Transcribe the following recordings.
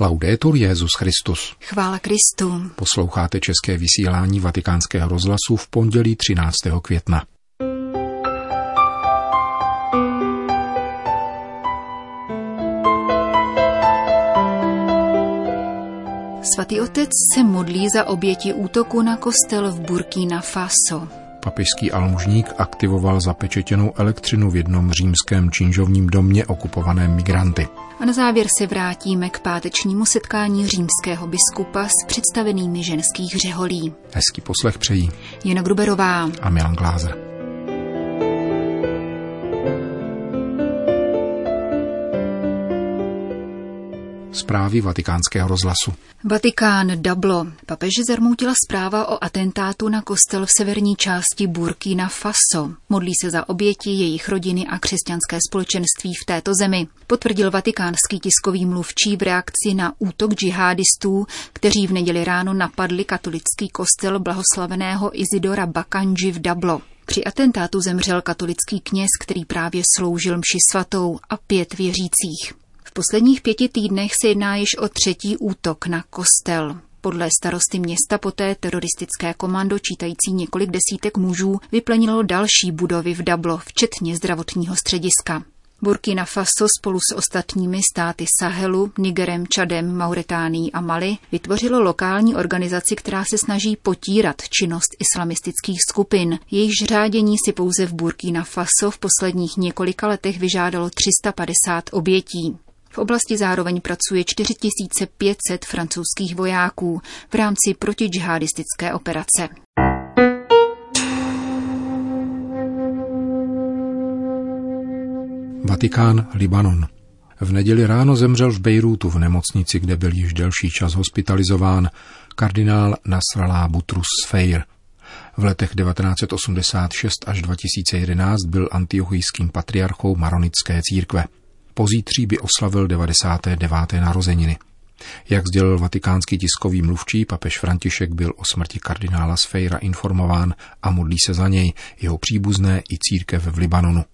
Laudetur Jezus Christus. Chvála Kristu. Posloucháte české vysílání Vatikánského rozhlasu v pondělí 13. května. Svatý otec se modlí za oběti útoku na kostel v Burkina Faso. Papežský almužník aktivoval zapečetěnou elektřinu v jednom římském činžovním domě okupovaném migranty. A na závěr se vrátíme k pátečnímu setkání římského biskupa s představenými ženských řeholí. Hezký poslech přejí Jena Gruberová a Milan Glázer. Zprávy vatikánského rozhlasu. Vatikán Dablo. Papeže zarmoutila zpráva o atentátu na kostel v severní části Burkina Faso. Modlí se za oběti, jejich rodiny a křesťanské společenství v této zemi. Potvrdil vatikánský tiskový mluvčí v reakci na útok džihadistů, kteří v neděli ráno napadli katolický kostel blahoslaveného Izidora Bakanji v Dablo. Při atentátu zemřel katolický kněz, který právě sloužil mši svatou a pět věřících posledních pěti týdnech se jedná již o třetí útok na kostel. Podle starosty města poté teroristické komando čítající několik desítek mužů vyplenilo další budovy v Dablo, včetně zdravotního střediska. Burkina Faso spolu s ostatními státy Sahelu, Nigerem, Čadem, Mauritánií a Mali vytvořilo lokální organizaci, která se snaží potírat činnost islamistických skupin. Jejichž řádění si pouze v Burkina Faso v posledních několika letech vyžádalo 350 obětí. V oblasti zároveň pracuje 4500 francouzských vojáků v rámci protidžihadistické operace. Vatikán, Libanon. V neděli ráno zemřel v Bejrútu v nemocnici, kde byl již delší čas hospitalizován, kardinál Nasrallah Butrus Sfeir. V letech 1986 až 2011 byl antiochijským patriarchou maronické církve. Pozítří by oslavil 99. narozeniny. Jak sdělil vatikánský tiskový mluvčí, papež František byl o smrti kardinála Sfejra informován a modlí se za něj, jeho příbuzné i církev v Libanonu.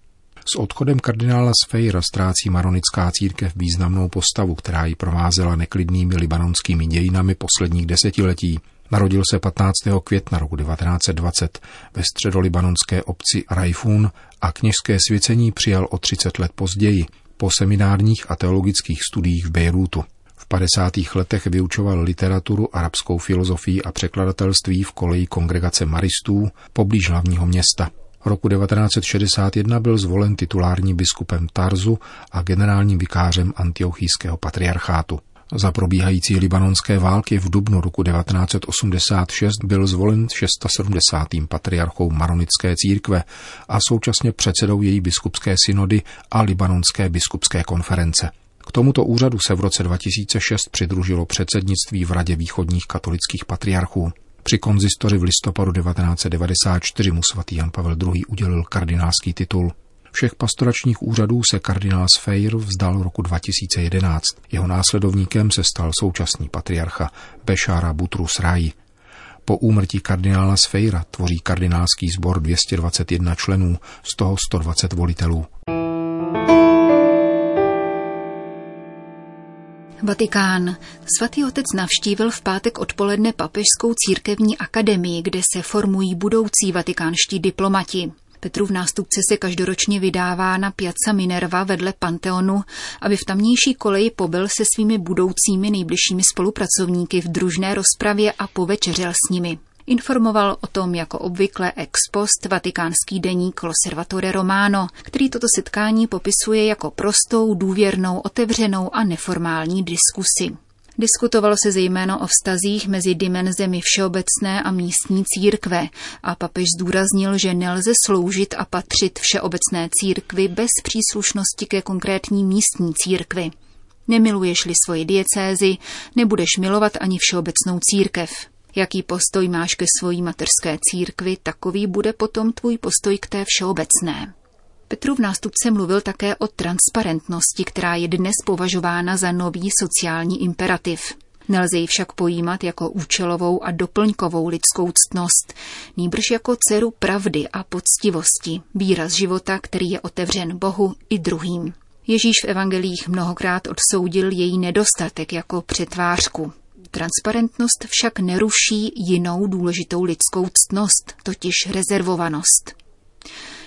S odchodem kardinála Sfejra ztrácí maronická církev významnou postavu, která ji provázela neklidnými libanonskými dějinami posledních desetiletí. Narodil se 15. května roku 1920 ve středolibanonské obci Raifun a kněžské svěcení přijal o 30 let později, po seminárních a teologických studiích v Bejrútu. V 50. letech vyučoval literaturu, arabskou filozofii a překladatelství v koleji kongregace maristů poblíž hlavního města. Roku 1961 byl zvolen titulárním biskupem Tarzu a generálním vikářem antiochijského patriarchátu. Za probíhající libanonské války v dubnu roku 1986 byl zvolen 670. patriarchou Maronické církve a současně předsedou její biskupské synody a libanonské biskupské konference. K tomuto úřadu se v roce 2006 přidružilo předsednictví v Radě východních katolických patriarchů. Při konzistoři v listopadu 1994 mu svatý Jan Pavel II. udělil kardinálský titul. Všech pastoračních úřadů se kardinál Sfeir vzdal roku 2011. Jeho následovníkem se stal současný patriarcha Bešára Butrus Rai. Po úmrtí kardinála Sfeira tvoří kardinálský sbor 221 členů, z toho 120 volitelů. Vatikán. Svatý otec navštívil v pátek odpoledne papežskou církevní akademii, kde se formují budoucí vatikánští diplomati. Petrův nástupce se každoročně vydává na Piazza Minerva vedle Panteonu, aby v tamnější koleji pobyl se svými budoucími nejbližšími spolupracovníky v družné rozpravě a povečeřel s nimi. Informoval o tom jako obvykle ex post vatikánský deník L'Osservatore Romano, který toto setkání popisuje jako prostou, důvěrnou, otevřenou a neformální diskusi. Diskutovalo se zejména o vztazích mezi dimenzemi všeobecné a místní církve a papež zdůraznil, že nelze sloužit a patřit všeobecné církvi bez příslušnosti ke konkrétní místní církvi. Nemiluješ-li svoji diecézi, nebudeš milovat ani všeobecnou církev. Jaký postoj máš ke svojí mateřské církvi, takový bude potom tvůj postoj k té všeobecné. Petrův nástupce mluvil také o transparentnosti, která je dnes považována za nový sociální imperativ. Nelze ji však pojímat jako účelovou a doplňkovou lidskou ctnost, nýbrž jako dceru pravdy a poctivosti, výraz života, který je otevřen Bohu i druhým. Ježíš v evangelích mnohokrát odsoudil její nedostatek jako přetvářku. Transparentnost však neruší jinou důležitou lidskou ctnost, totiž rezervovanost.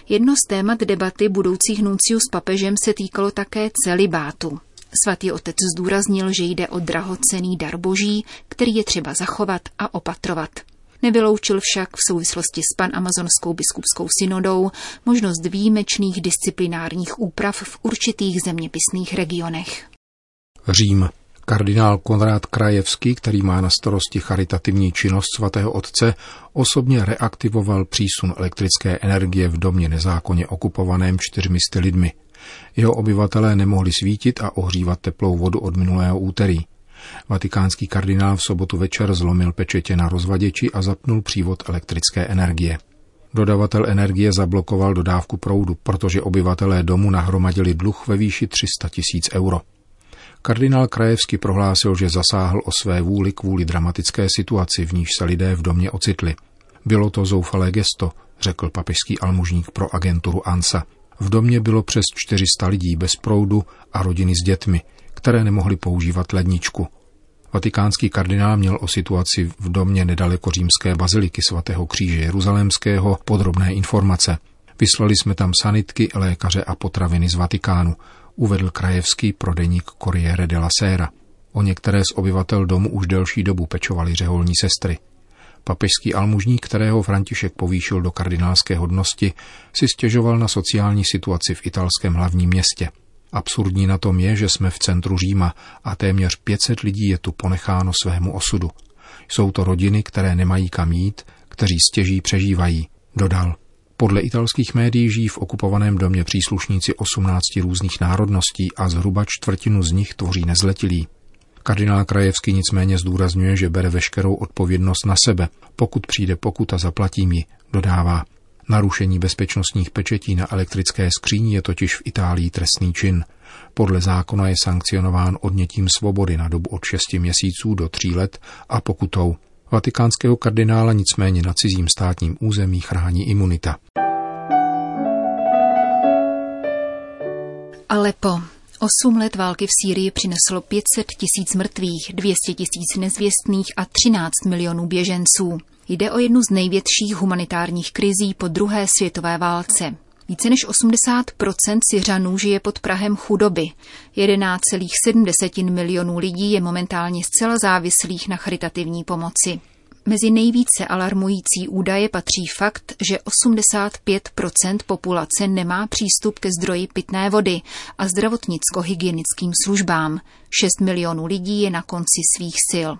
Jedno z témat debaty budoucích nunciů s papežem se týkalo také celibátu. Svatý otec zdůraznil, že jde o drahocený dar boží, který je třeba zachovat a opatrovat. Nevyloučil však v souvislosti s panamazonskou biskupskou synodou možnost výjimečných disciplinárních úprav v určitých zeměpisných regionech. Řím. Kardinál Konrád Krajevský, který má na starosti charitativní činnost svatého otce, osobně reaktivoval přísun elektrické energie v domě nezákonně okupovaném čtyřmi lidmi. Jeho obyvatelé nemohli svítit a ohřívat teplou vodu od minulého úterý. Vatikánský kardinál v sobotu večer zlomil pečetě na rozvaděči a zapnul přívod elektrické energie. Dodavatel energie zablokoval dodávku proudu, protože obyvatelé domu nahromadili dluh ve výši 300 tisíc euro. Kardinál Krajevsky prohlásil, že zasáhl o své vůli kvůli dramatické situaci, v níž se lidé v domě ocitli. Bylo to zoufalé gesto, řekl papežský almužník pro agenturu ANSA. V domě bylo přes 400 lidí bez proudu a rodiny s dětmi, které nemohly používat ledničku. Vatikánský kardinál měl o situaci v domě nedaleko římské baziliky svatého kříže Jeruzalémského podrobné informace. Vyslali jsme tam sanitky, lékaře a potraviny z Vatikánu, uvedl krajevský prodejník Corriere della Sera. O některé z obyvatel domu už delší dobu pečovali řeholní sestry. Papežský almužník, kterého František povýšil do kardinálské hodnosti, si stěžoval na sociální situaci v italském hlavním městě. Absurdní na tom je, že jsme v centru Říma a téměř 500 lidí je tu ponecháno svému osudu. Jsou to rodiny, které nemají kam jít, kteří stěží přežívají, dodal. Podle italských médií žijí v okupovaném domě příslušníci 18 různých národností a zhruba čtvrtinu z nich tvoří nezletilí. Kardinál Krajevský nicméně zdůrazňuje, že bere veškerou odpovědnost na sebe. Pokud přijde pokuta, zaplatím ji, dodává. Narušení bezpečnostních pečetí na elektrické skříni je totiž v Itálii trestný čin. Podle zákona je sankcionován odnětím svobody na dobu od 6 měsíců do 3 let a pokutou. Vatikánského kardinála nicméně na cizím státním území chrání imunita. Alepo. Osm let války v Sýrii přineslo 500 tisíc mrtvých, 200 tisíc nezvěstných a 13 milionů běženců. Jde o jednu z největších humanitárních krizí po druhé světové válce. Více než 80% Syřanů žije pod Prahem chudoby. 11,7 milionů lidí je momentálně zcela závislých na charitativní pomoci. Mezi nejvíce alarmující údaje patří fakt, že 85% populace nemá přístup ke zdroji pitné vody a zdravotnicko-hygienickým službám. 6 milionů lidí je na konci svých sil.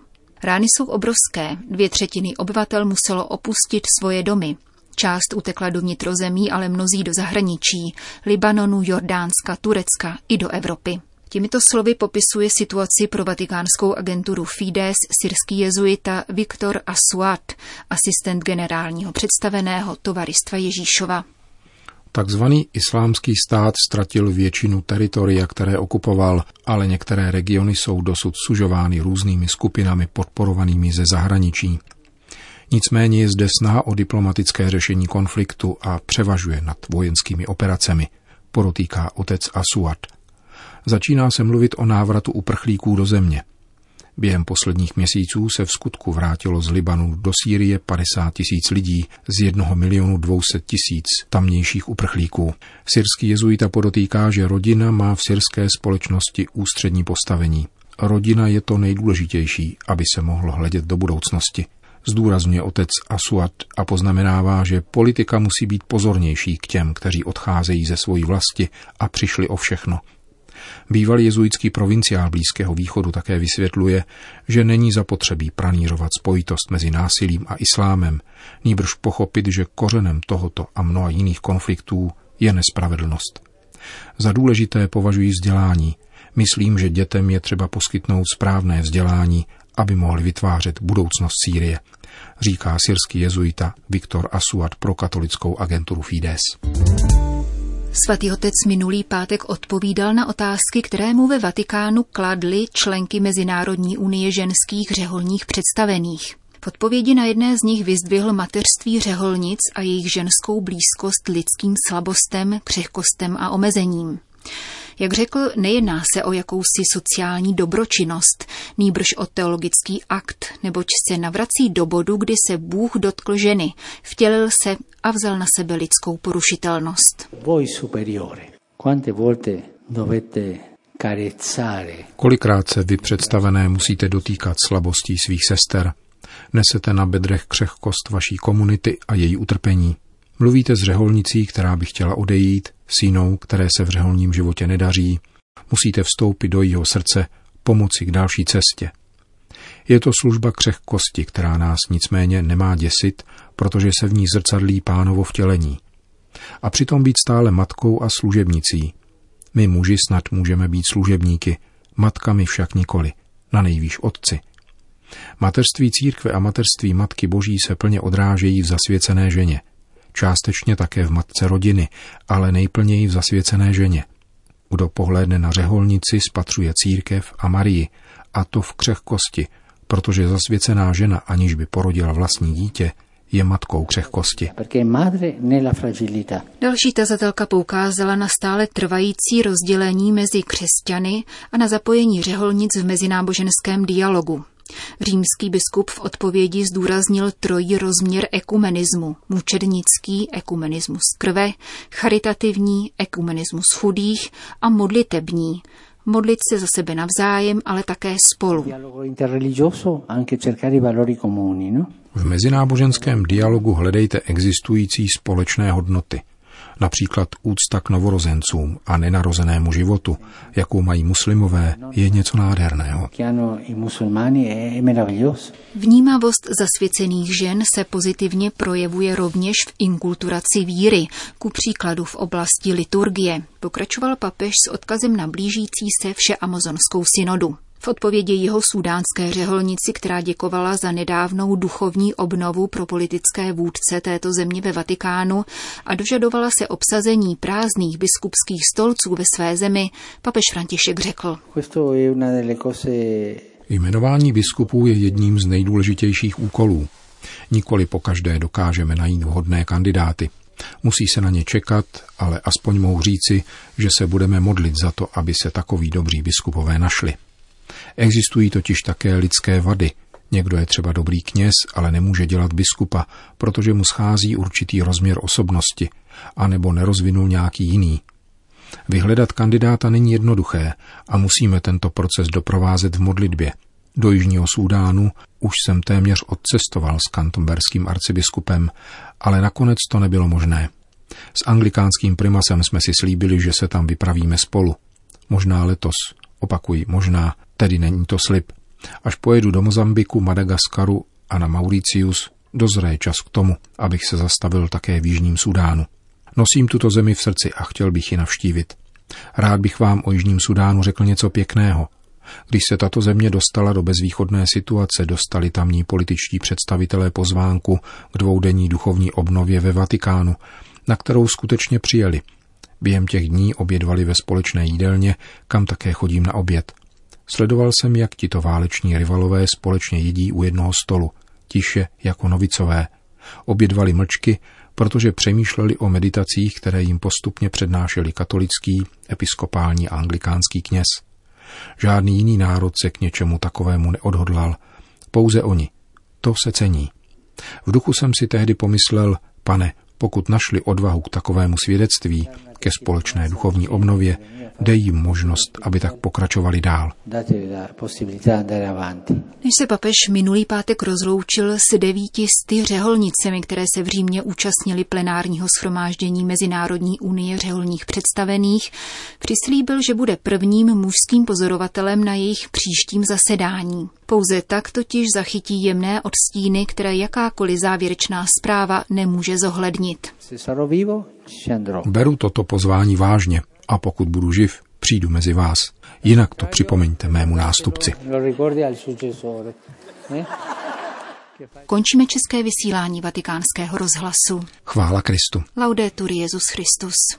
Rány jsou obrovské. Dvě třetiny obyvatel muselo opustit svoje domy. Část utekla do vnitrozemí, ale mnozí do zahraničí, Libanonu, Jordánska, Turecka i do Evropy. Těmito slovy popisuje situaci pro vatikánskou agenturu Fides syrský jezuita Viktor Asuat, asistent generálního představeného tovaristva Ježíšova. Takzvaný islámský stát ztratil většinu teritoria, které okupoval, ale některé regiony jsou dosud sužovány různými skupinami podporovanými ze zahraničí. Nicméně je zde snaha o diplomatické řešení konfliktu a převažuje nad vojenskými operacemi, porotýká otec Asuat. Začíná se mluvit o návratu uprchlíků do země – Během posledních měsíců se v skutku vrátilo z Libanu do Sýrie 50 tisíc lidí z 1 milionu 200 tisíc tamnějších uprchlíků. Syrský jezuita podotýká, že rodina má v syrské společnosti ústřední postavení. Rodina je to nejdůležitější, aby se mohlo hledět do budoucnosti. Zdůrazňuje otec Asuat a poznamenává, že politika musí být pozornější k těm, kteří odcházejí ze svojí vlasti a přišli o všechno – Bývalý jezuitský provinciál Blízkého východu také vysvětluje, že není zapotřebí pranírovat spojitost mezi násilím a islámem, nýbrž pochopit, že kořenem tohoto a mnoha jiných konfliktů je nespravedlnost. Za důležité považují vzdělání. Myslím, že dětem je třeba poskytnout správné vzdělání, aby mohli vytvářet budoucnost Sýrie, říká syrský jezuita Viktor Asuad pro katolickou agenturu Fides. Svatý otec minulý pátek odpovídal na otázky, které mu ve Vatikánu kladly členky Mezinárodní unie ženských řeholních představených. V odpovědi na jedné z nich vyzdvihl mateřství řeholnic a jejich ženskou blízkost lidským slabostem, křehkostem a omezením. Jak řekl, nejedná se o jakousi sociální dobročinnost, nýbrž o teologický akt, neboť se navrací do bodu, kdy se Bůh dotkl ženy, vtělil se a vzal na sebe lidskou porušitelnost. Voi superiore, quante volte dovete Kolikrát se vy představené musíte dotýkat slabostí svých sester? Nesete na bedrech křehkost vaší komunity a její utrpení. Mluvíte s řeholnicí, která by chtěla odejít, s jinou, které se v řeholním životě nedaří. Musíte vstoupit do jeho srdce, pomoci k další cestě. Je to služba křehkosti, která nás nicméně nemá děsit, protože se v ní zrcadlí pánovo vtělení. A přitom být stále matkou a služebnicí. My muži snad můžeme být služebníky, matkami však nikoli, na nejvýš otci. Mateřství církve a mateřství Matky Boží se plně odrážejí v zasvěcené ženě – částečně také v matce rodiny, ale nejplněji v zasvěcené ženě. Kdo pohlédne na řeholnici, spatřuje církev a Marii, a to v křehkosti, protože zasvěcená žena, aniž by porodila vlastní dítě, je matkou křehkosti. Další tazatelka poukázala na stále trvající rozdělení mezi křesťany a na zapojení řeholnic v mezináboženském dialogu. Římský biskup v odpovědi zdůraznil trojí rozměr ekumenismu. Mučednický ekumenismus krve, charitativní ekumenismus chudých a modlitební. Modlit se za sebe navzájem, ale také spolu. No? V mezináboženském dialogu hledejte existující společné hodnoty – Například úcta k novorozencům a nenarozenému životu, jakou mají muslimové, je něco nádherného. Vnímavost zasvěcených žen se pozitivně projevuje rovněž v inkulturaci víry, ku příkladu v oblasti liturgie, pokračoval papež s odkazem na blížící se všeamazonskou synodu. V odpovědi jeho sudánské řeholnici, která děkovala za nedávnou duchovní obnovu pro politické vůdce této země ve Vatikánu a dožadovala se obsazení prázdných biskupských stolců ve své zemi, papež František řekl. Jmenování biskupů je jedním z nejdůležitějších úkolů. Nikoli po každé dokážeme najít vhodné kandidáty. Musí se na ně čekat, ale aspoň mohu říci, že se budeme modlit za to, aby se takoví dobří biskupové našli. Existují totiž také lidské vady. Někdo je třeba dobrý kněz, ale nemůže dělat biskupa, protože mu schází určitý rozměr osobnosti, anebo nerozvinul nějaký jiný. Vyhledat kandidáta není jednoduché a musíme tento proces doprovázet v modlitbě. Do Jižního Súdánu už jsem téměř odcestoval s kantomberským arcibiskupem, ale nakonec to nebylo možné. S anglikánským primasem jsme si slíbili, že se tam vypravíme spolu. Možná letos, opakuji, možná, Tedy není to slib. Až pojedu do Mozambiku, Madagaskaru a na Mauricius, dozraje čas k tomu, abych se zastavil také v Jižním Sudánu. Nosím tuto zemi v srdci a chtěl bych ji navštívit. Rád bych vám o Jižním Sudánu řekl něco pěkného. Když se tato země dostala do bezvýchodné situace, dostali tamní političtí představitelé pozvánku k dvoudenní duchovní obnově ve Vatikánu, na kterou skutečně přijeli. Během těch dní obědvali ve společné jídelně, kam také chodím na oběd – Sledoval jsem, jak tito váleční rivalové společně jedí u jednoho stolu, tiše jako novicové. Obědvali mlčky, protože přemýšleli o meditacích, které jim postupně přednášeli katolický, episkopální a anglikánský kněz. Žádný jiný národ se k něčemu takovému neodhodlal, pouze oni. To se cení. V duchu jsem si tehdy pomyslel, pane, pokud našli odvahu k takovému svědectví, ke společné duchovní obnově, dej jim možnost, aby tak pokračovali dál. Než se papež minulý pátek rozloučil s devíti sty řeholnicemi, které se v Římě účastnili plenárního schromáždění Mezinárodní unie řeholních představených, přislíbil, že bude prvním mužským pozorovatelem na jejich příštím zasedání. Pouze tak totiž zachytí jemné odstíny, které jakákoliv závěrečná zpráva nemůže zohlednit. Beru toto pozvání vážně a pokud budu živ, přijdu mezi vás. Jinak to připomeňte mému nástupci. Končíme české vysílání vatikánského rozhlasu. Chvála Kristu. Laudetur Jezus Christus.